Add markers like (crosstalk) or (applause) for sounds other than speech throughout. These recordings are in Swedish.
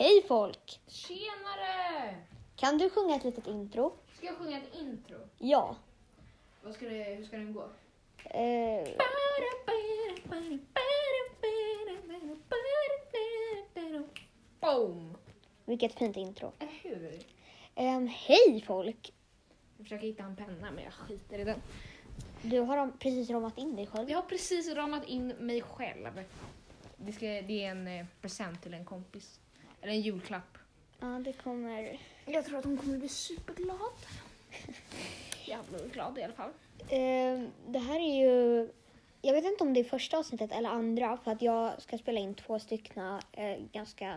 Hej folk! Tjenare! Kan du sjunga ett litet intro? Ska jag sjunga ett intro? Ja. Vad ska det, hur ska den gå? Eh, Boom! vilket fint intro. Eller hur? Ehm, hej folk! Jag försöker hitta en penna men jag skiter i den. Du har ram- precis ramat in dig själv. Jag har precis ramat in mig själv. Det, ska, det är en eh, present till en kompis. Eller en julklapp. Ja, det kommer... Jag tror att hon kommer bli superglad. (laughs) Jag blir glad i alla fall. Ehm, det här är ju... Jag vet inte om det är första avsnittet eller andra för att jag ska spela in två stycken eh, ganska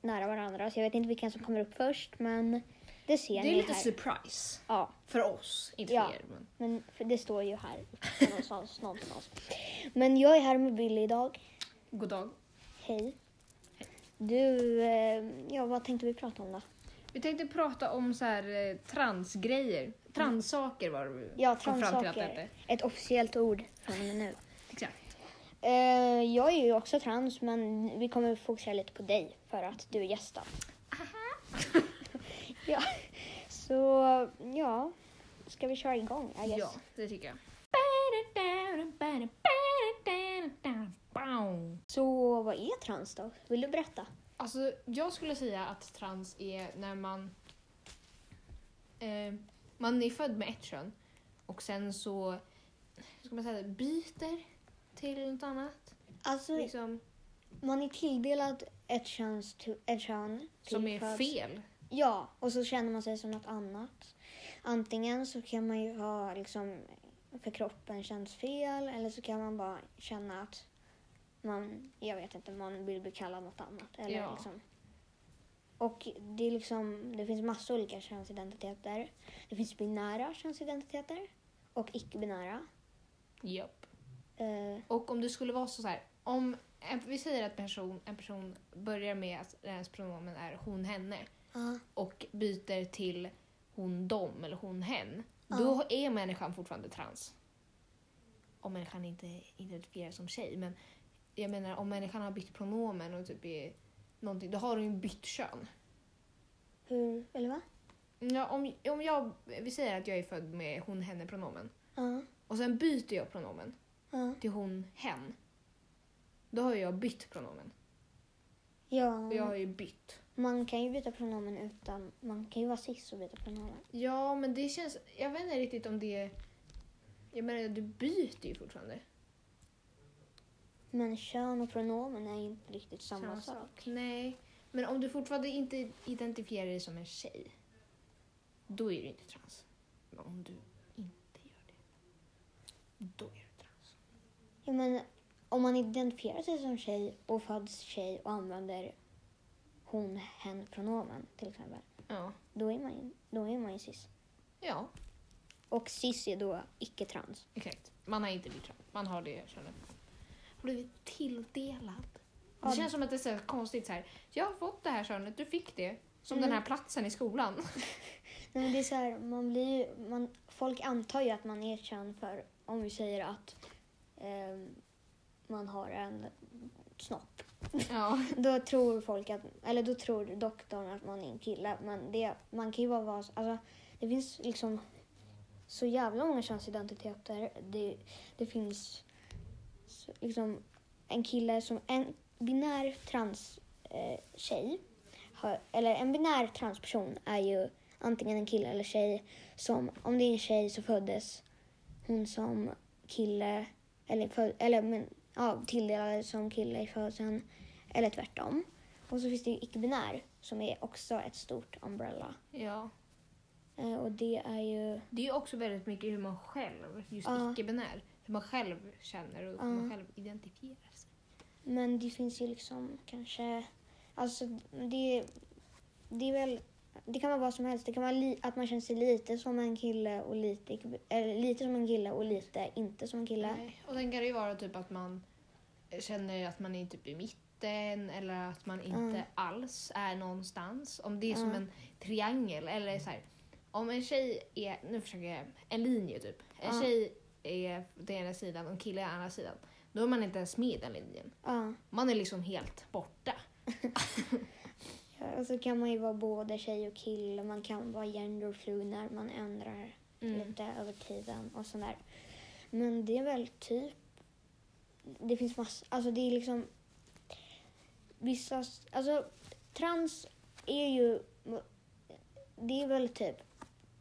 nära varandra. Så jag vet inte vilken som kommer upp först men det ser Det är ni lite här. surprise. Ja, För oss, inte Ja. för er. Men... men för det står ju här (laughs) någonstans, någonstans. Men jag är här med Billy idag. God dag. Hej. Du, eh, ja vad tänkte vi prata om då? Vi tänkte prata om så här eh, transgrejer. Transsaker var det Ja, transsaker. Ett officiellt ord från och med nu. Exakt. Eh, jag är ju också trans men vi kommer fokusera lite på dig för att du är gästen. (laughs) ja, så ja, ska vi köra igång? I guess. Ja, det tycker jag. Så vad är trans då? Vill du berätta? Alltså, jag skulle säga att trans är när man... Eh, man är född med ett kön och sen så ska man säga, byter till något annat. Alltså, Liksom, man är tilldelad ett, köns, ett kön som är föds- fel. Ja, och så känner man sig som något annat. Antingen så kan man ju ha liksom för kroppen känns fel eller så kan man bara känna att man, jag vet inte, man vill bli kallad något annat. Eller Ja. liksom. Och det, är liksom, det finns massa olika könsidentiteter. Det finns binära könsidentiteter och icke-binära. Japp. Eh, Och om det skulle vara så, här, om en, vi säger att person, en person börjar med att ens pronomen är hon, henne ja, och byter till hon, dom eller hon, hen. Då är människan fortfarande trans. Om människan inte identifierar som tjej. Men jag menar om människan har bytt pronomen och typ är någonting, då har hon ju bytt kön. hur, eller va? Ja, om, om jag, vi säger att jag är född med hon, henne pronomen Ja, och sen byter jag pronomen ja, till hon, hen. Då har jag bytt pronomen. ja. Jag har ju bytt. Man kan ju byta pronomen utan, man kan ju vara cis och byta pronomen. Ja, men det känns... Jag vet inte riktigt om det... Jag menar, du byter ju fortfarande. Men kön och pronomen är inte riktigt samma, Samma sak. Nej, men om du fortfarande inte identifierar dig som en tjej, då är du inte trans. Men om du inte gör det, då är du trans. Ja, men om man identifierar sig som tjej och föds tjej och använder hon, hen pronomen till exempel. Ja. Då är man ju, då är man ju cis. Ja, Och cis är då icke-trans. exakt. Man har inte blivit trans. Man har det könet. Blivit tilldelad. Ja. Det känns som att det är så konstigt så här. Jag har fått det här könet, du fick det. Som Mm. den här platsen i skolan. (laughs) (laughs) Nej, men det är så här, man blir ju, man, folk antar ju att man är ett kön för om vi säger att ehm, man har en snopp. Ja. (laughs) Då tror folk att, eller då tror doktorn att man är en kille. Men det, man kan ju bara vara, alltså det finns liksom så jävla många könsidentiteter. Det, det finns liksom en kille som, en binär trans eh, tjej, har, eller en binär transperson är ju antingen en kille eller tjej som, om det är en tjej så föddes hon som kille, eller, föd, eller men, ja, tilldelades som kille i födseln eller tvärtom. Och så finns det ju icke-binär som är också ett stort umbrella. ja. Eh, och det är ju... Det är ju också väldigt mycket hur man själv, just Ja. icke-binär, hur man själv känner och hur man själv identifierar sig. Men det finns ju liksom kanske... Alltså det, det är väl... Det kan vara vad som helst. Det kan vara att man känner sig lite som en kille och lite, eller lite som en kille och lite inte som en kille. Nej. Och sen kan det ju vara typ att man känner att man är typ i mitten eller att man inte Ja. alls är någonstans. Om det är som Ja. en triangel eller så här. Om en tjej är, nu försöker jag, en linje typ. En Ja. tjej är på ena sidan och en kille är på andra sidan. Då är man inte ens med i den linjen. Man är liksom helt borta. (laughs) och så kan man ju vara både tjej och kille. Man kan vara genderfluid när man ändrar Mm. lite över tiden och sådär. Men det är väl typ... Det finns massor... Alltså det är liksom... Vissa... Alltså trans är ju... Det är väl typ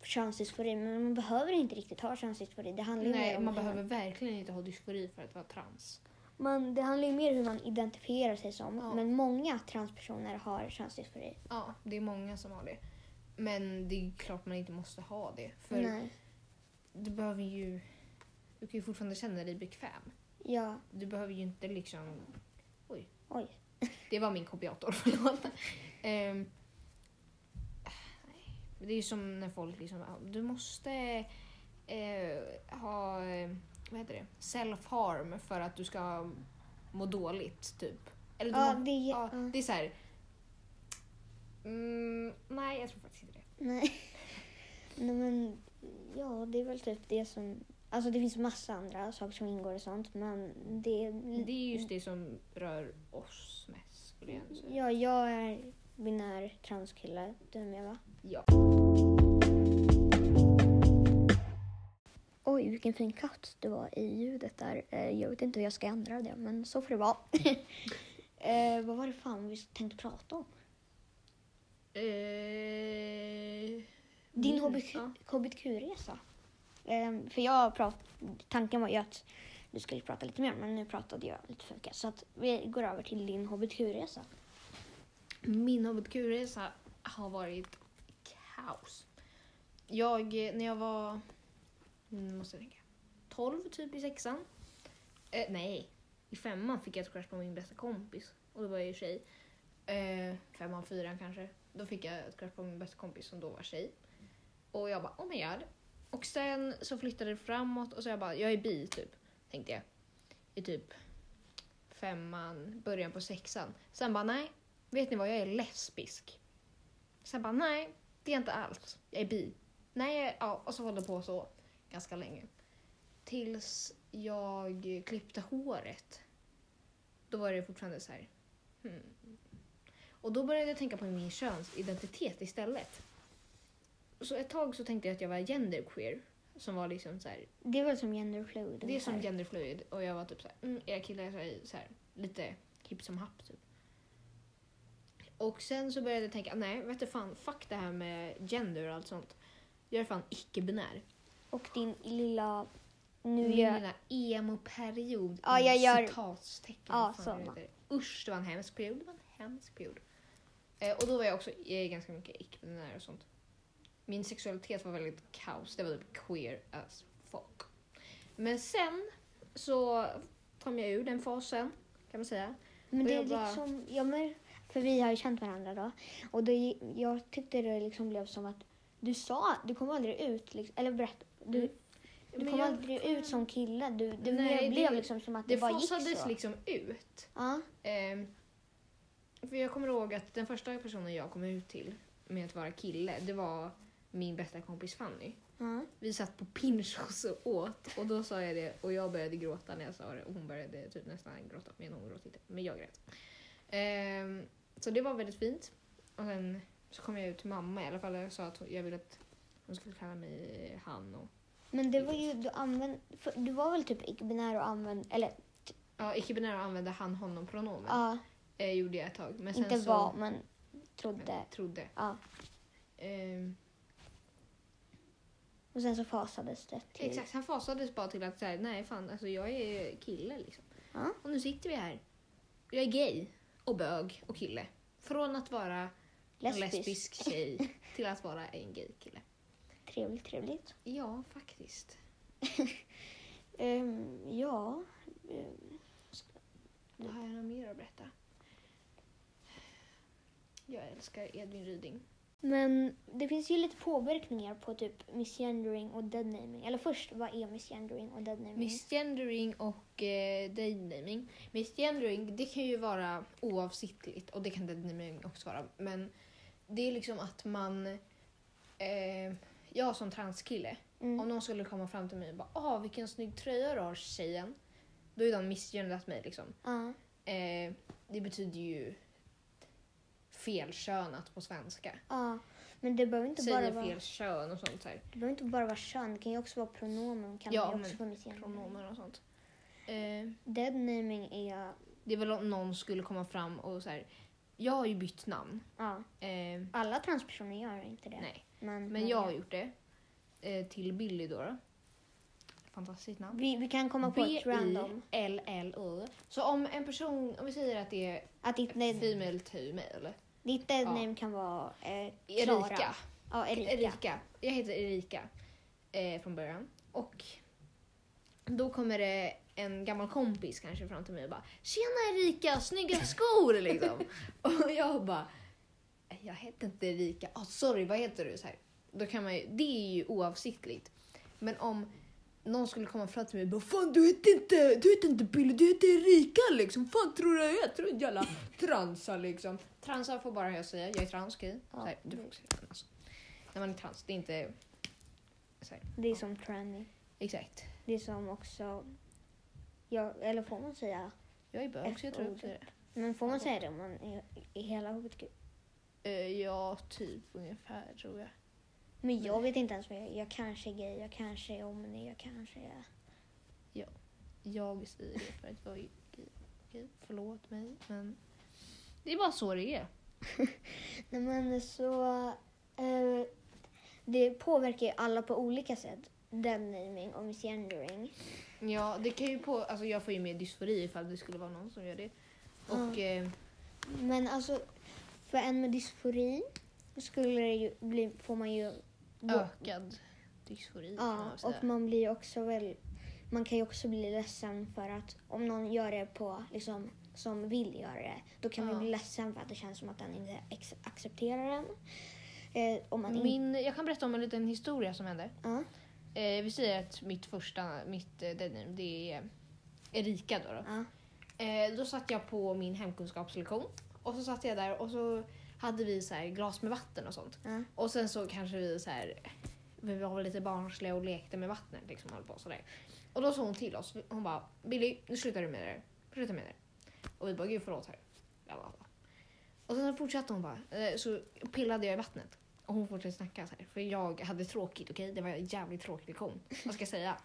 könsdysfori, men man behöver inte riktigt ha könsdysfori. Det handlar Nej, om man behöver verkligen inte ha dysfori för att vara trans. Man, det handlar ju mer om hur man identifierar sig som. Ja. Men många transpersoner har könsdysfori. Ja, det är många som har det. Men det är klart man inte måste ha det. För Nej. du behöver ju... Du kan ju fortfarande känna dig bekväm. Ja. Du behöver ju inte liksom... Oj. Oj. (laughs) Det var min kopiator, förlåt. Nej. det är ju som när folk liksom... Du måste eh, ha... Vad heter det? Self-harm för att du ska må dåligt, typ. Eller du Ja, må, det är... ja, ja. det är så här... Mm, nej, jag tror faktiskt inte det. Nej. Nej men, ja det är väl typ det som... Alltså det finns massa andra saker som ingår i sånt men det... Det är just det som rör oss mest, skulle jag säga. Ja, jag är binär transkille. Du med va? Ja. Oj, vilken fin katt det var i ljudet där. Eh, Jag vet inte hur jag ska ändra det, men så får det vara. (laughs) eh, vad var det fan vi tänkte prata om? Eh, Din. HBTQ-resa. Eh, för jag prat, tanken var ju att du skulle prata lite mer, men nu pratade jag lite för mycket. Så att vi går över till din HBTQ-resa. Min hbtq-resa har varit kaos. Jag, när jag var, mm, måste jag tänka, 12 typ i sexan. Eh, nej, i femman fick jag ett crush på min bästa kompis. Och då var jag ju tjej. Eh, femman, fyran kanske. Då fick jag ett crush på min bästa kompis som då var tjej. Och jag bara, oh my god. Och sen så flyttade det framåt och så jag bara, jag är bi typ, tänkte jag. I typ femman, början på sexan. Sen bara, nej, vet ni vad, jag är lesbisk. Sen bara, nej, det är inte allt. Jag är bi. Nej, ja, och så håller det på så ganska länge. Tills jag klippte håret. Då var det fortfarande så här. Hmm. Och då började jag tänka på min könsidentitet istället. Så ett tag så tänkte jag att jag var genderqueer. Som var liksom så här, Det väl som genderfluid? det är som genderfluid och jag var typ så här, mm, är jag kille så är jag så här, lite hipp som happ typ. Och sen så började jag tänka, nej vet du fan, fuck det här med gender och allt sånt. Jag är fan icke-binär. Och din lilla... Nu Min gör... lilla emo-period Ja, jag gör- citatstecken. Ja. Usch, det var en hemsk period. Det var en hemsk period. Eh, och då var jag också eh, ganska mycket icke-binär och sånt. Min sexualitet var väldigt kaos. Det var typ queer as fuck. Men sen så kom jag ur den fasen, kan man säga. Men Och det är bara- liksom... Ja, men, för vi har ju känt varandra då. Och då, jag tyckte det liksom blev som att du sa, du kom aldrig ut, liksom, eller berätta, du, Mm. du kom jag- aldrig ut som kille. Du, det Nej, blev, det- liksom som att det, Det bara gick fasades så. liksom ut. Ja, Ehm, för jag kommer ihåg att den första personen jag kom ut till med att vara kille, det var min bästa kompis Fanny. ja. Vi satt på Pinchos och åt och då sa jag det och jag började gråta när jag sa det och hon började typ nästan gråta men hon gråt inte. Men jag grät. Ehm, så det var väldigt fint. Och sen så kom jag ut till mamma i alla fall och sa att jag ville att hon skulle kalla mig han och Men det var ju, du använde, du var väl typ icke-binär och använde, eller ja, icke-binär och använde han honom pronomen. ja, Eh, gjorde jag ett tag. Men sen inte så, var men trodde. Trodde. Ja. Ehm, Och sen så fasades det till. Exakt, han fasades bara till att säga nej fan alltså jag är kille liksom. Ja. Och nu sitter vi här. Jag är gay och bög och kille. Från att vara Lesbisk. lesbisk tjej (laughs) till att vara en gay kille. Trevligt, trevligt. Ja, faktiskt. (laughs) Ehm, ja. Vad har jag något mer att berätta? Jag älskar Edvin Ryding. Men det finns ju lite påverkningar på typ misgendering och deadnaming. Eller först, vad är misgendering och deadnaming? Misgendering och eh, deadnaming. Misgendering det kan ju vara oavsiktligt och det kan deadnaming också vara. Men det är liksom att man... Eh, jag som transkille, mm. om någon skulle komma fram till mig och bara “Åh, vilken snygg tröja du har tjejen”. Då är de misgenderat mig liksom. Ja. Eh, det betyder ju felkönat på svenska. Ja, men det behöver inte bara Säger vara, fel kön och sånt här. det behöver inte bara vara kön, det kan ju också vara pronomen. Kan Ja, också men. Pronomen och sånt. Eh, Dead naming är, det är väl om någon skulle komma fram och så här. Jag har ju bytt namn. ja, Eh, alla transpersoner gör inte det. nej, Men, men jag har gjort det. Eh, till Billy då. då. Fantastiskt namn. vi, vi kan komma på ett random. B-I-L-L-U. Så om en person, om vi säger att det är Att ditt, female to male. ditt dead Ja. kan vara eh, Klara. Erika. Ja, Erika. Erika. Jag heter Erika eh, från början. Och då kommer det en gammal kompis kanske fram till mig och bara “Tjena Erika, snygga skor!” liksom. (laughs) och jag bara “Jag heter inte Erika, oh, sorry vad heter du?” så här. Då kan man ju, Det är ju oavsiktligt. Men om någon skulle komma fram till mig och bara “Fan du heter inte, du heter inte Billy, du heter Erika liksom. Fan tror du jag är? Tror du jävla transa liksom?” Transa får bara jag säga, jag är trans, okej? Ja, Så här, du får också alltså. När man är trans, det är inte... Här, Det är som tranny. exakt. Det är som också, ja, eller får man säga, Jag är bög så jag tror jag säger det. men får man säga det om man är i hela hbtq? Eh, ja, typ ungefär tror jag. Men jag vet inte ens vad jag är. Jag kanske är gay, jag kanske är omni, jag kanske är... Jag säger det för att jag är gay. Okej, förlåt mig men det är bara så det är. (laughs) Nej men så... Eh, det påverkar ju alla på olika sätt. Den naming och misgendering. Ja, det kan ju på... Alltså jag får ju mer dysfori ifall det skulle vara någon som gör det. Och eh, Men alltså, för en med dysfori skulle det ju bli, får man ju... ökad dysfori kan Ja, man säga. och man blir också väl... Man kan ju också bli ledsen för att om någon gör det på, liksom, som vill göra det, då kan man Ja. bli ledsen för att det känns som att den inte accepterar den. Eh, om man in- Min, jag kan berätta om en liten historia som hände. Ja. Eh, vi säger att mitt första, mitt eh, dead name, det är Erika då. då. Ja. Eh, då satt jag på min hemkunskapslektion och så satt jag där och så hade vi så här glas med vatten och sånt. Ja. Och sen så kanske vi så här, vi var lite barnsliga och lekte med vattnet liksom höll på sådär. Och då sa hon till oss, hon bara Billy nu slutar du med det där. Sluta med det. Och vi bara gud förlåt här. Och sen fortsatte hon bara, eh, så pillade jag i vattnet. Och hon fortsatte snacka så här, för jag hade tråkigt, okej? Det var en jävligt tråkig lektion. Vad ska jag säga?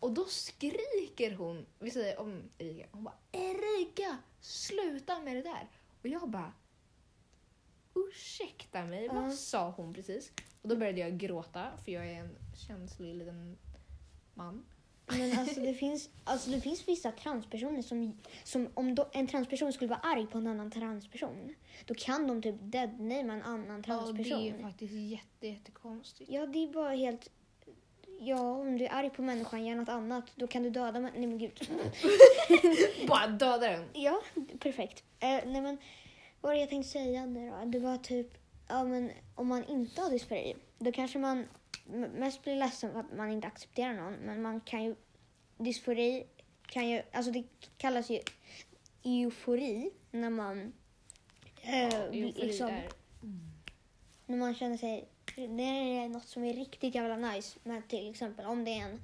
Och då skriker hon, vi säger om Erika, hon bara Erika, sluta med det där. Och jag bara ursäkta mig, Ja. vad sa hon precis? Och då började jag gråta för jag är en känslig liten man. Men alltså (laughs) det finns, alltså det finns vissa transpersoner som, som om då, en transperson skulle vara arg på en annan transperson, då kan de typ deadnamea en annan Ja, det transperson. är faktiskt jätte, jättekonstigt. Ja, det är bara helt... Ja, om du är arg på människan, gör något annat, då kan du döda människan. Nej men gud. (laughs) Bara döda den. Ja, perfekt. Eh, nej men, vad var det jag tänkte säga nu då? Det var typ, ja men om man inte har dysfori, då kanske man mest blir ledsen för att man inte accepterar någon, men man kan ju, dysfori kan ju, alltså det kallas ju eufori när man, eh, Ja, eufori liksom, är- när man känner sig, det är något som är riktigt jävla nice med till exempel om det är en,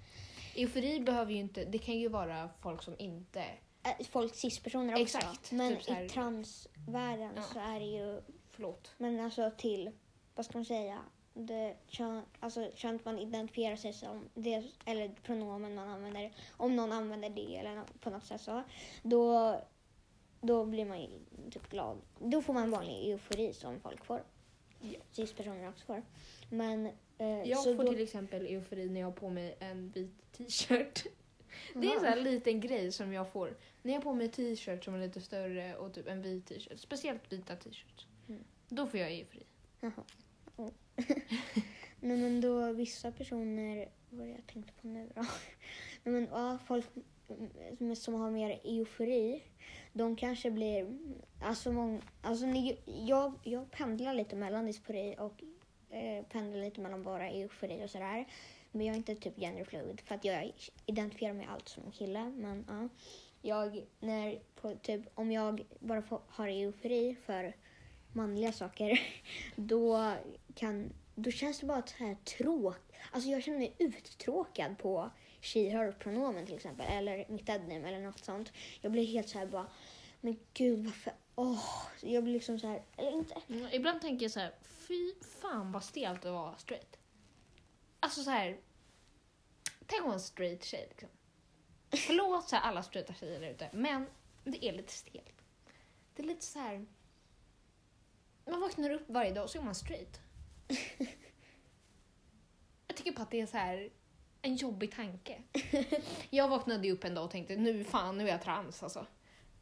Eufori behöver ju inte, det kan ju vara folk som inte... eh, folk cispersoner också, Exakt, men typ här- i transvärlden Ja. så är det ju Förlåt. Men alltså till, vad ska man säga, det kön, alltså könet man identifierar sig som, det, eller pronomen man använder, om någon använder det eller på något sätt så, då, då blir man ju typ glad. Då får man vanlig eufori som folk får. Cis-personer också får. Men, eh, Jag får då, till exempel eufori när jag har på mig en vit t-shirt. (laughs) Det är en sån här liten grej som jag får. När jag har på mig t-shirt som är lite större och typ en vit t-shirt, speciellt vita t-shirts. Mm. Då får jag eufori. Jaha. Oh. (laughs) Nej men då vissa personer, vad jag tänkte på nu då? (laughs) Nej, men ja, folk som har mer eufori, de kanske blir, alltså, många, alltså ni, jag, jag pendlar lite mellan dysfori och eh, pendlar lite mellan bara eufori och sådär. Men jag är inte typ genderfluid för att jag identifierar mig allt som en kille. Men ja, jag, när, på, typ, om jag bara får, har eufori för manliga saker, (laughs) då, kan, då känns det bara så här. Alltså jag känner mig uttråkad på she, her pronomen till exempel, eller mitt deadname eller något sånt. Jag blir helt så här bara, men gud varför åh, jag blir liksom så här, eller inte. Mm, Ibland tänker jag så här, fy fan vad stelt det var straight. Alltså så här. Tänk om en straight tjej liksom. Förlåt så här, alla straighta tjejer där ute, men det är lite stelt. Det är lite så här. Man vaknar upp varje dag och så är man straight. (laughs) Jag tycker på att det är så här en jobbig tanke. Jag vaknade upp en dag och tänkte nu fan, nu är jag trans alltså.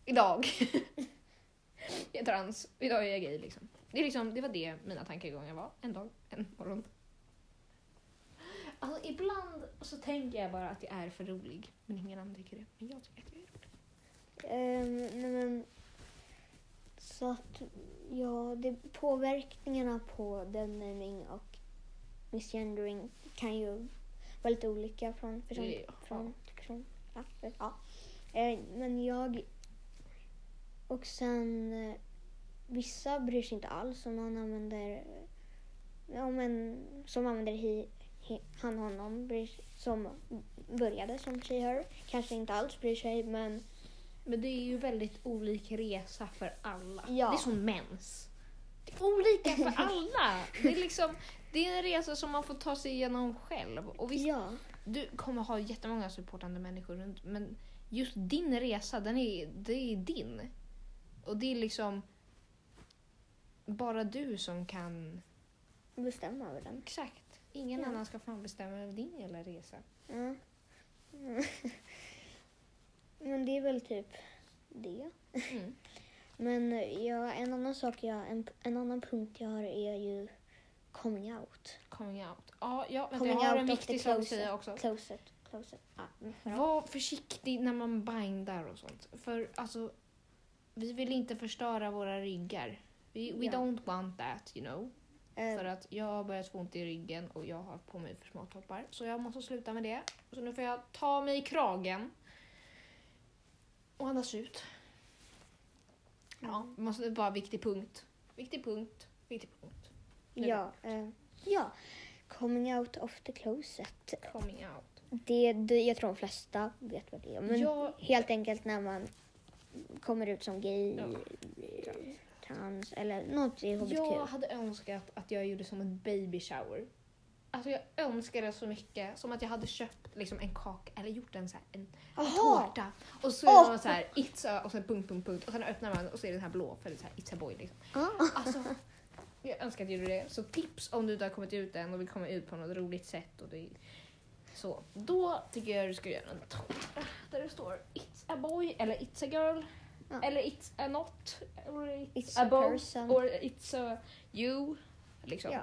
Idag. (laughs) jag är trans, idag är jag gay liksom. Det, är liksom, det var det mina tankegångar var. En dag, en morgon. Alltså, ibland så tänker jag bara att jag är för rolig. Men ingen annan tycker det. Men jag tycker att jag är rolig. Ehm, nej men, så att, ja, det, påverkningarna på denaming och misgendering kan ju vara lite olika från person Ja. från till person. Ja, ja. Eh, men jag... Och sen... eh, Vissa bryr sig inte alls om någon använder... Ja, men som använder hi, hi, han, honom, bryr, som började som tjej, her, kanske inte alls bryr sig, men Men det är ju väldigt olika resa för alla. Ja. Det är som mens. Det är olika för alla. Det är liksom det är en resa som man får ta sig igenom själv. Och visst, ja. du kommer ha jättemånga supportande människor runt men just din resa, den är, det är din. Och det är liksom bara du som kan... bestämma över den. Exakt. Ingen Ja. annan ska fan bestämma över din jävla resa. Ja. Mm. (laughs) Men det är väl typ det. Mm. (laughs) Men ja, en annan sak jag, en, en annan punkt jag har är ju coming out. Coming out. Ja, ja vänta, jag har en viktig sak att säga också. Closet. Closet. Ja, mm. Var försiktig när man bindar och sånt. För alltså, vi vill inte förstöra våra ryggar. We, we Ja. don't want that, you know. Eh, För att jag har börjat få ont i ryggen och jag har på mig för små toppar. Så jag måste sluta med det. Så nu får jag ta mig i kragen. Och andas ut. Ja, måste bara viktig punkt. Viktig punkt. Viktig punkt. Ja, eh, ja, coming out of the closet. Coming out. Det, det, jag tror de flesta vet vad det är. Men Jag- helt enkelt när man kommer ut som gay, Ja. trans eller något i hbtq. Jag hade önskat att jag gjorde som en baby shower. Alltså jag önskar det så mycket. Som att jag hade köpt liksom en kaka eller gjort en, så här, en, tårta. Och så är det så här, it's a, och sen punkt, punkt, punkt. Och sen öppnar man och så är det den här blå för det är så här, it's a boy liksom. Ah. Alltså, jag önskar att jag gjorde det. Så tips om du inte har kommit ut än och vill komma ut på något roligt sätt. Och det, så. Då tycker jag du ska göra en tårta där det står It's a boy eller It's a girl. Ja. Eller It's a not. Or it's, It's a, both. person. Or It's a you. Liksom. Ja.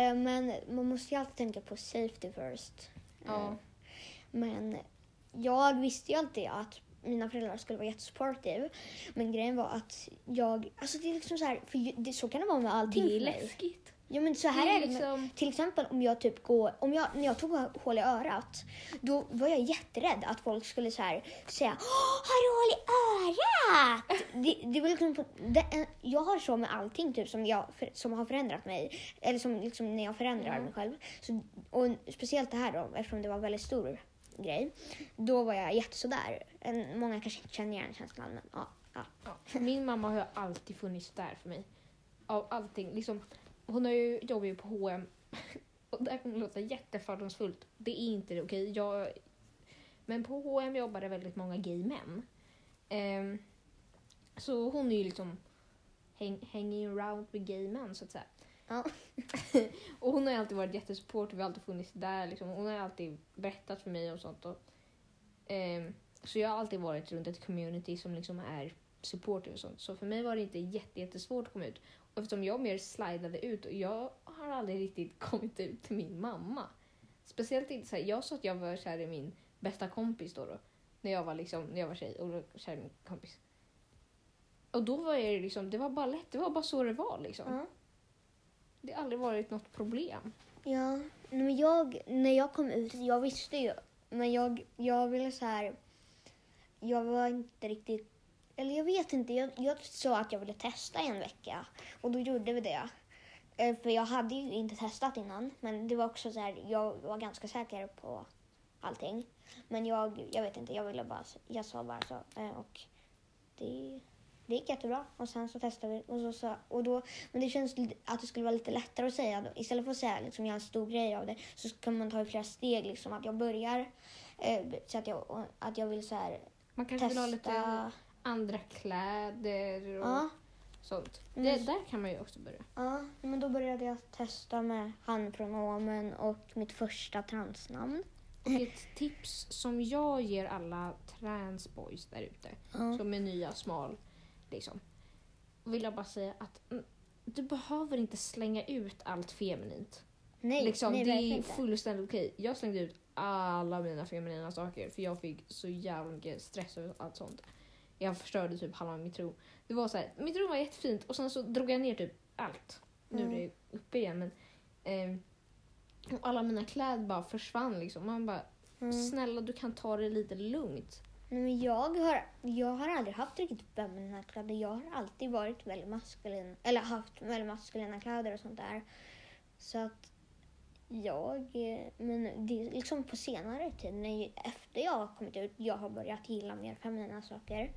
Eh, Men man måste ju alltid tänka på safety first. Eh, Ja. Men jag visste ju alltid att mina föräldrar skulle vara jättesupportive. Men grejen var att jag, alltså det är liksom så här, för det, så kan det vara med allting Det är läskigt. Ja men så här det är är det liksom... till exempel om jag typ går, om jag, när jag tog hål i örat, då var jag jätterädd att folk skulle så här säga har du hål i örat? Det, det var liksom, på- det, jag har så med allting typ som, jag, som har förändrat mig, eller som liksom när jag förändrar Mm. mig själv. Så, och speciellt det här då, eftersom det var väldigt stor grej, då var jag jättesådär. En, många kanske inte känner igen känslan men ja. ja. Ja. Min mamma har ju alltid funnits där för mig. Av allting. Liksom, hon har ju, jobbar ju på H&M (laughs) och det här kommer låta jättefördomsfullt. Det är inte det, okej? Jag, men på H&M jobbar det väldigt många gay män. Um, så hon är ju liksom häng, hanging around with gay män så att säga. Ja. (laughs) och hon har ju alltid varit jättesupportive, har alltid funnits där. Liksom. Hon har ju alltid berättat för mig och sånt. Och, ehm, så jag har alltid varit runt ett community som liksom är supportive och sånt. Så för mig var det inte jätte, jättesvårt att komma ut. Och eftersom jag mer slidade ut och jag har aldrig riktigt (laughs) kommit ut till min mamma. Speciellt inte så här, jag sa att jag var kär i min bästa kompis då, då när jag var liksom, när jag var tjej och kär i min kompis. Och då var det liksom, det var bara lätt, det var bara så det var liksom. Ja. Det har aldrig varit något problem. Ja, men jag, när jag kom ut, jag visste ju, men jag, jag ville så här, jag var inte riktigt, eller jag vet inte, jag, jag sa att jag ville testa i en vecka och då gjorde vi det. Eh, för jag hade ju inte testat innan, men det var också så här, jag var ganska säker på allting. Men jag, jag vet inte, jag ville bara, jag sa bara så eh, och det, det gick jättebra. Och sen så testade vi. Och så, så, och då, men det känns att det skulle vara lite lättare att säga. Då. Istället för att säga liksom, göra en stor grej av det så kan man ta i flera steg. Liksom, att jag börjar eh, så att jag, och- att jag vill så här, Man kanske vill ha lite testa. andra kläder och Ja, sånt. Mm. Det, där kan man ju också börja. ja, men då började jag testa med handpronomen och mitt första transnamn. Och ett tips som jag ger alla transboys där ute, Ja. som är nya, smal, liksom. Vill jag bara säga att mm, du behöver inte slänga ut allt feminint. Nej, liksom, nej det är inte. fullständigt okej. Jag slängde ut alla mina feminina saker för jag fick så jävla mycket stress över allt sånt. Jag förstörde typ halva mitt rum. Det var så här, mitt rum var jättefint och sen så drog jag ner typ allt. Nu är Mm. det uppe igen men och alla mina kläder bara försvann liksom. Man bara, Mm. snälla du kan ta det lite lugnt. Nej, men jag, har, jag har aldrig haft riktigt feminina kläder. Jag har alltid varit väldigt maskulin. Eller haft väldigt maskulina kläder och sånt där. Så att jag... Men det är liksom på senare tid, när, efter jag har kommit ut, jag har börjat gilla mer feminina saker.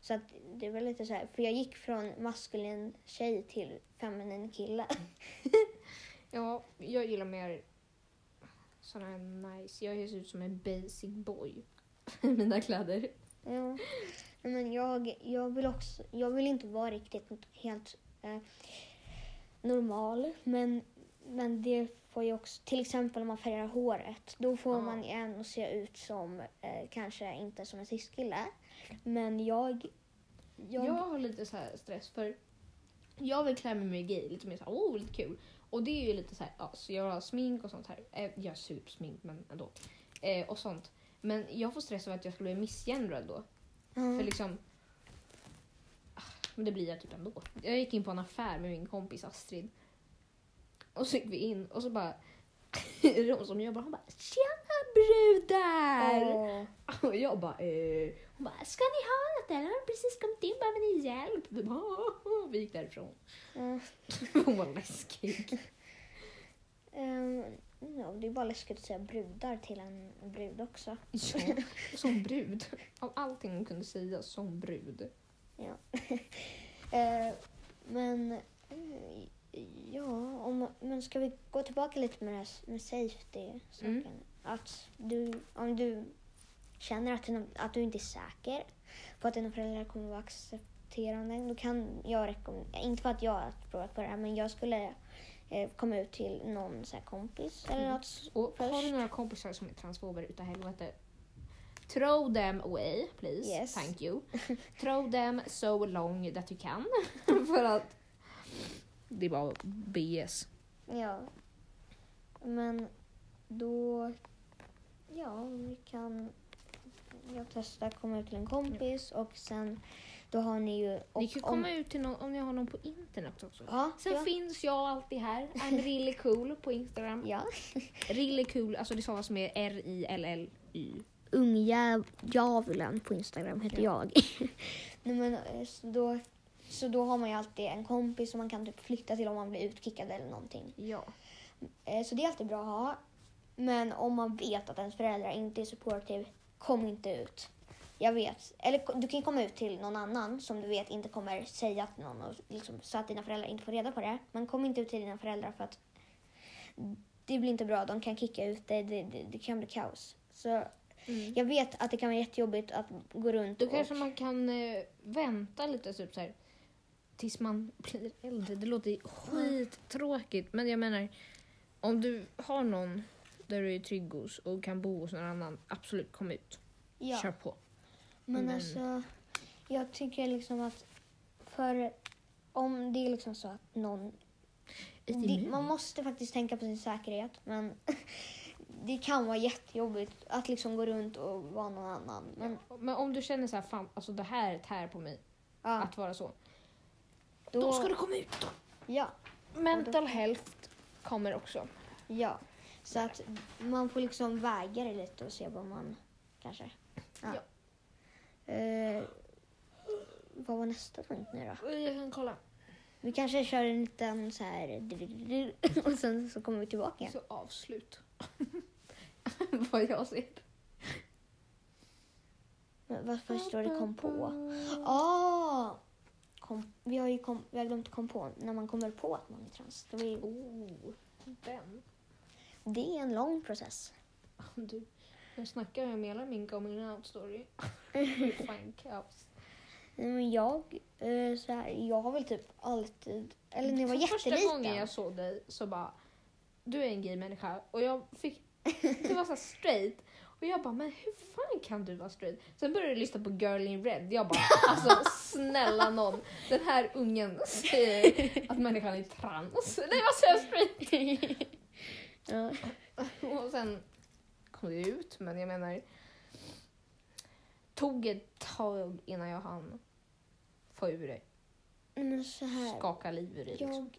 Så att det var lite så här, för jag gick från maskulin tjej till feminin kille. (laughs) Ja, jag gillar mer sådana här nice. Jag ser ut som en basic boy. (laughs) mina kläder. Ja. Men jag, jag, vill också, jag vill inte vara riktigt helt eh, normal. Men, men det får ju också, till exempel om man färgar håret, då får Ja. man ändå se ut som, eh, kanske inte som en cis-kille. Men jag, jag, Jag har lite så här stress för jag vill klä mig mer gay, lite mer så här, oh lite kul. Och det är ju lite så här, ja, så jag har smink och sånt här. Eh, jag är supersmink men ändå. Eh, och sånt. Men jag får stress över att jag skulle bli missgendrad då. Ja. För liksom, ah, men det blir jag typ ändå. Jag gick in på en affär med min kompis Astrid. Och så gick vi in och så bara, hon som jobbar, hon bara “Tjena brudar!” Åh. Och jag bara, eh. Hon bara, ska ni ha något eller? Har precis kommit in, behöver ni hjälp? Vi, bara, vi gick därifrån. Ja. (laughs) Hon var läskig. Ehm, ja, det är bara läskigt att säga brudar till en brud också. Ja, som brud. Av allting hon kunde säga, som brud. (laughs) Eh, men ja, om, men ska vi gå tillbaka lite med det här med safety-saken? Mm. Att du, om du känner att, att du inte är säker på att dina föräldrar kommer att vara accepterande, då kan jag rekommendera, inte för att jag har provat på det här, men jag skulle eh, komma ut till någon så kompis eller Mm. något Och har först. du några kompisar som är transfober utav helvete, throw them away please. Yes. Thank you. (laughs) Throw them so long that you can. (laughs) För att det är bara BS. Ja. Men då... Ja, vi kan... Jag testar komma ut till en kompis och sen då har ni ju... Ni kan om- komma ut till någon om ni har någon på internet också. Ja, Sen ja. finns jag alltid här. I'm really cool på Instagram. ja. Really cool, alltså det stavas med R-I-L-L-Y. Ungjävulen på Instagram heter jag. (laughs) Nej, men, eh, så, då, så då har man ju alltid en kompis som man kan typ flytta till om man blir utkickad eller någonting. Ja. Eh, Så det är alltid bra att ha. Men om man vet att ens föräldrar inte är supportive, kom inte ut. Jag vet. Eller du kan ju komma ut till någon annan som du vet inte kommer säga till någon och liksom, så att dina föräldrar inte får reda på det. Men kom inte ut till dina föräldrar för att det blir inte bra. De kan kicka ut dig. Det, det, det kan bli kaos. Så Mm. jag vet att det kan vara jättejobbigt att gå runt Då och... kanske man kan eh, vänta lite typ så här, tills man blir äldre. Det låter skittråkigt men jag menar om du har någon där du är trygg hos och kan bo hos någon annan, absolut kom ut. ja. Kör på. Men Men- alltså, jag tycker liksom att för om det är liksom så att någon... Det, man måste faktiskt tänka på sin säkerhet, men (laughs) det kan vara jättejobbigt att liksom gå runt och vara någon annan. Men Men om du känner så här, fan alltså det här tär på mig ja, att vara så. då, Då ska du komma ut. ja, Mental health kommer också. ja. Så att man får liksom väga det lite och se vad man kanske... Ja. Eh, vad var nästa punkt nu då? Jag kan kolla. Vi kanske kör en liten så här (laughs) och sen så kommer vi tillbaka igen. Så avslut. (laughs) Vad jag ser. Men Varför står det kom på? Ah, kom, vi har ju kom, vi har glömt kom på när man kommer på att man är trans. Det, blir, Oh, den. det är en lång process. Du, jag snackar med hela min coming out story. (laughs) Fan kaos. Men jag, eh, så här, jag har väl typ alltid, eller när jag var För Första jätteliten. gången jag såg dig så bara, du är en gay människa och jag fick, det var så straight och jag bara, men hur fan kan du vara straight? Sen började jag lyssna på Girl in Red. Jag bara, alltså snälla någon, den här ungen säger att människan är trans. Nej vad säger jag straight? (laughs) Ja. Och sen kom det ut, men jag menar, tog ett tag innan jag hann få ur det. Men så här, Skaka liv ur det. Liksom.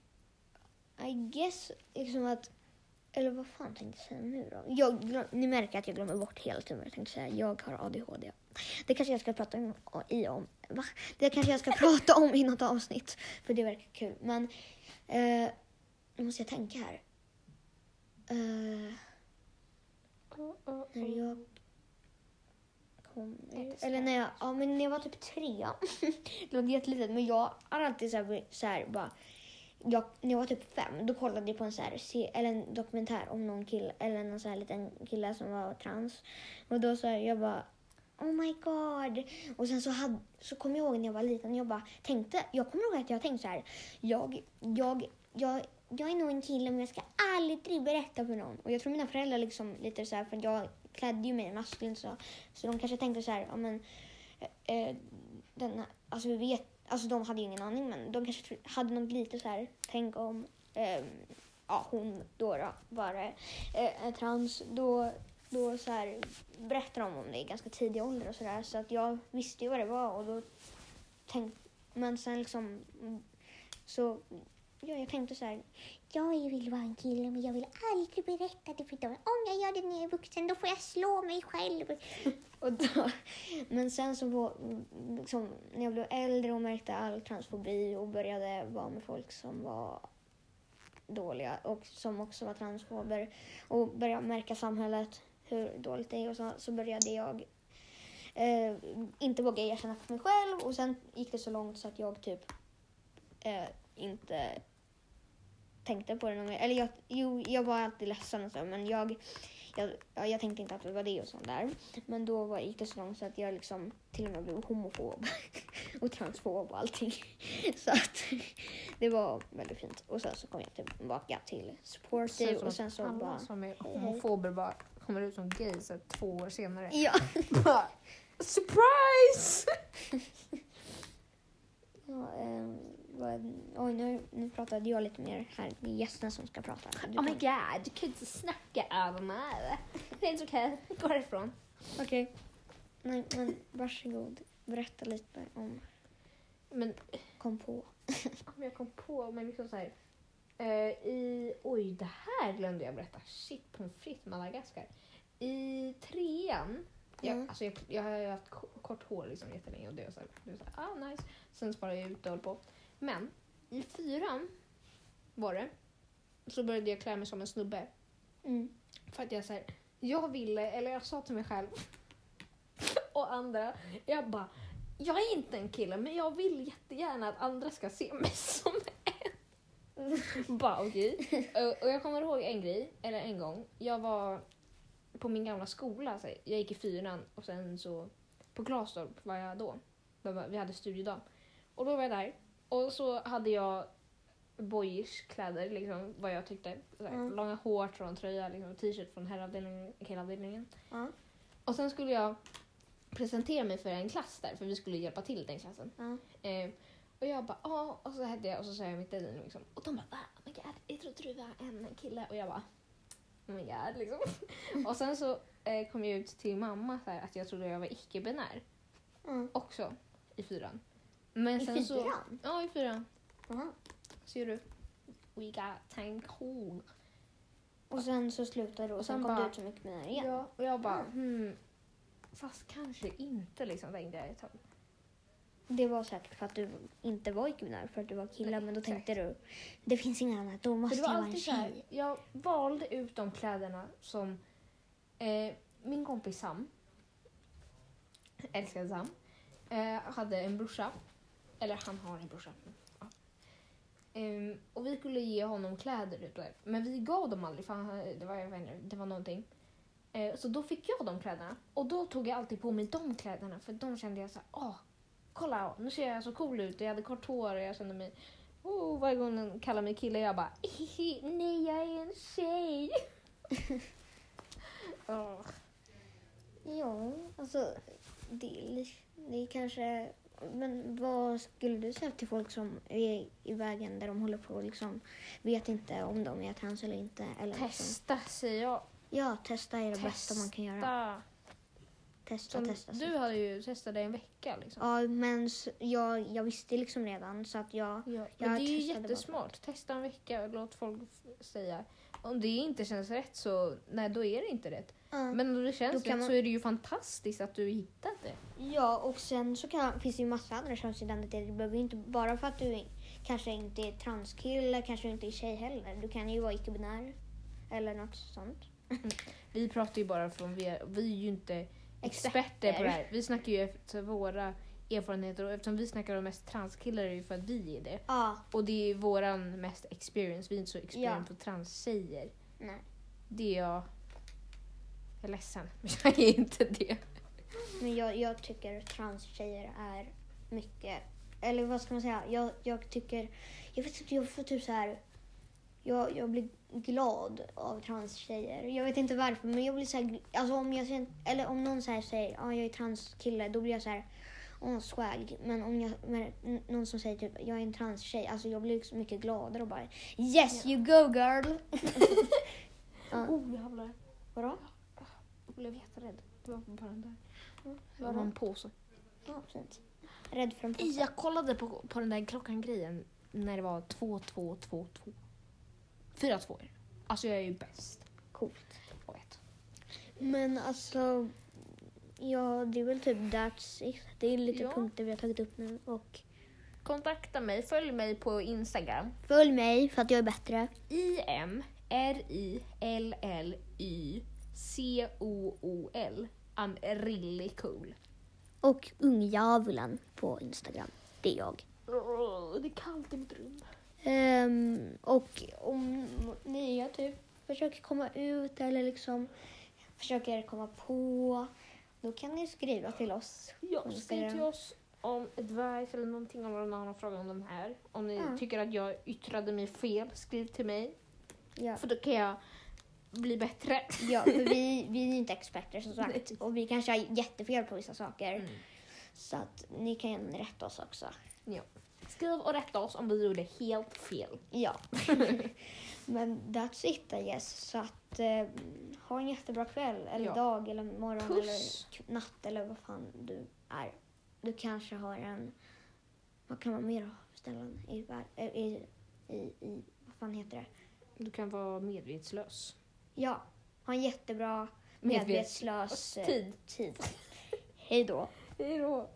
jag, I guess liksom att, eller vad fan tänkte jag säga nu då? Jag, glöm- ni märker att jag glömmer bort hela tiden jag tänkte säga. Jag har ADHD. Det kanske jag ska prata om, i om, va? Det kanske jag ska prata om i något avsnitt, för det verkar kul. Men, eh, nu måste jag tänka här. Eh, när jag kom, eller när jag, ja men när jag var typ tre. (laughs) det var jättelitet men jag har alltid så här, så här bara, jag, när jag var typ fem då kollade jag på en, så här, eller en dokumentär om någon kille, eller någon så här liten kille som var trans. Och då så här, jag bara Oh my god. Och sen så, hade, så kom jag ihåg när jag var liten, jag bara tänkte, jag kommer ihåg att jag tänkte så här, jag, jag, jag, jag är nog en kille men jag ska aldrig berätta för någon. Och jag tror mina föräldrar liksom lite så här, för jag klädde ju mig maskulint så, så de kanske tänkte så här, ja men, eh, eh den, alltså vi vet, alltså de hade ju ingen aning men de kanske hade något lite så här, tänk om, eh, ja hon då, då var eh, är trans, då, då så här, berättar de om det i ganska tidig ålder och sådär så att jag visste ju vad det var och då tänkte, men sen liksom, så Ja, jag tänkte så här, jag vill vara en kille men jag vill aldrig berätta det för dem. Om jag gör det när jag är vuxen då får jag slå mig själv. (laughs) och då, men sen så var, liksom, när jag blev äldre och märkte all transfobi och började vara med folk som var dåliga och som också var transfober och började märka samhället, hur dåligt det är och så, så började jag eh, inte våga erkänna för mig själv och sen gick det så långt så att jag typ eh, inte tänkte på det någon mer. Eller jag, jo, jag var alltid ledsen och så, men jag, jag, ja, jag tänkte inte att det var det och sånt där. Men då var, gick det så långt så att jag liksom till och med blev homofob (laughs) och transfob och allting. (laughs) Så att (laughs) det var väldigt fint. Och sen så kom jag tillbaka till supportive och sen så alla bara... som är hej. homofober bara kommer ut som gay så här två år senare. Ja. Bara, Surprise! ja vad, oj, nu, nu pratade jag lite mer här. Det är gästerna som ska prata. Du Oh my kan- god, du kan inte snacka över mig. Det är inte okej, gå härifrån. Okej. Nej, men varsågod. Berätta lite om Men kom på. om jag kom på, men liksom så här. Eh, I, oj, det här glömde jag berätta. Shit, pommes frites Madagaskar. I trean, jag, Mm. alltså jag, jag har ju haft ko- kort hår liksom jättelänge och det var så här, det var så ah nice. Sen sparade jag ut och höll på. Men i fyran var det, så började jag klä mig som en snubbe. Mm. För att jag så här, jag ville, eller jag sa till mig själv (laughs) och andra, jag bara, jag är inte en kille men jag vill jättegärna att andra ska se (laughs) mig som en. (laughs) bara okej. Och- Och jag kommer ihåg en grej, eller en gång, jag var på min gamla skola, så här, jag gick i fyran och sen så på Glastorp var jag då. Vi hade studiedag. Och då var jag där och så hade jag boyish kläder, liksom, vad jag tyckte. Så här, Mm. Långa en tröja, liksom, t-shirt från herravdelningen, killavdelningen. Ja. Och sen skulle jag presentera mig för en klass där, för vi skulle hjälpa till den klassen. Ja. Eh, och jag bara, ja, och så hette jag och så sa jag mitt ID liksom. Och de bara, va? Oh my god, jag trodde du var en kille. Och jag bara, oh my god liksom. och sen så eh, kom jag ut till mamma så här, att jag trodde jag var icke-binär Ja. också i fyran. Men I sen Så, fyran? ja, i fyran. Aha. Ser du? We got tank cool. Och sen så slutade du och sen sen kom bara- du ut så mycket igen. Ja, och jag bara, Mm. hmm. Fast kanske inte liksom tänkte jag ett tag. Det var säkert för att du inte var icke-binär, för att du var kille. Men då tänkte du, det finns inget annat, då måste jag var vara en så här, tjej. jag valde ut de kläderna som eh, min kompis Sam, älskade Sam, eh, hade en brorsa eller han har en brorsa. Mm. Ja. Ehm, och vi skulle ge honom kläder. Men vi gav dem aldrig för han, det, var, jag vet inte, det var någonting. Uh, så då fick jag de kläderna. Och då tog jag alltid på mig de kläderna för de kände jag så här, åh, kolla nu ser jag så cool ut och jag hade kort hår och jag kände mig, oh, varje gång den kallar mig kille jag bara, nej jag är en tjej. (laughs) oh. Ja, alltså det det är kanske... Men vad skulle du säga till folk som är i vägen där de håller på och liksom vet inte om de är trans eller inte? Eller liksom, Testa säger jag. ja, testa är det bästa man kan göra. Testa. Testa, Som, testa. du hade ju testat det en vecka liksom. Ja, men jag, jag visste liksom redan så att jag... Ja, Jag men det är ju testade bara. jättesmart. Testa en vecka och låt folk säga. Om det inte känns rätt så nej, då är det inte rätt. Ja. Men om det känns rätt man- så är det ju fantastiskt att du hittat det. Ja, och sen så kan, finns det ju massa andra könsidentiteter. Det behöver ju inte bara för att du är- kanske inte är transkille, kanske inte är tjej heller. Du kan ju vara icke-binär eller något sånt. Vi pratar ju bara från, vi är, vi är ju inte experter, Experter. på det här. Vi snackar ju efter våra erfarenheter och eftersom vi snackar om mest transkillar är det ju för att vi är det. Ja, Och det är våran mest experience. Vi är inte så experienced Ja. på transtjejer. nej. Det är jag... Jag är ledsen, (laughs) men jag är inte det. Men jag, jag tycker transtjejer är mycket, eller vad ska man säga, jag, jag tycker, jag vet inte, jag får typ så här, jag, jag blir glad av transtjejer. Jag vet inte varför, men jag blir så här, alltså om jag ser, eller om någon så här säger, ja jag är transkille, då blir jag så här, åh swag. Men om jag, men n- någon som säger typ, jag är en transtjej, alltså jag blir liksom mycket gladare och bara, yes you go girl! (laughs) ja. Oh jävlar. Vadå? Jag blev jätterädd. Det var bara den där. Mm, Det var vadå? en påse. Ja, fint. Rädd för en påse. Jag kollade på, på den där klockan-grejen när det var 2, 2, 2, 2. 4, 2 är det. Alltså jag är ju bäst. Coolt. Jag vet. Men alltså, ja det är väl typ that's it. Det är lite Ja. punkter vi har tagit upp nu och Kontakta mig, följ mig på Instagram. följ mig för att jag är bättre. I-M R-I-L-L-Y C-O-O-L. I'm really cool. Och ungdjävulen på Instagram. Det är jag. Det är kallt i mitt rum. Ehm, och om ni typ försöker komma ut eller liksom försöker komma på, då kan ni skriva till oss. Ja, skriv till oss om advice eller någonting om någon har frågat om de här. Om ni Ja. tycker att jag yttrade mig fel, skriv till mig. Ja. För då kan jag bli bättre. Ja, för vi, (laughs) vi är inte experter som sagt och vi kanske har jättefel på vissa saker. Mm. Så att ni kan rätta oss också. Skriv och rätta oss om vi gjorde helt fel. Ja. (laughs) Men that's it I guess. Så att eh, ha en jättebra kväll eller Ja. dag eller morgon Puss. eller natt eller vad fan du är. Du kanske har en, vad kan man mer ha för ställen i, eh, i, i, i, vad fan heter det? Du kan vara medvetslös. Ja, ha en jättebra Medvetslös eh, tid. tid. Hej då. Hej då.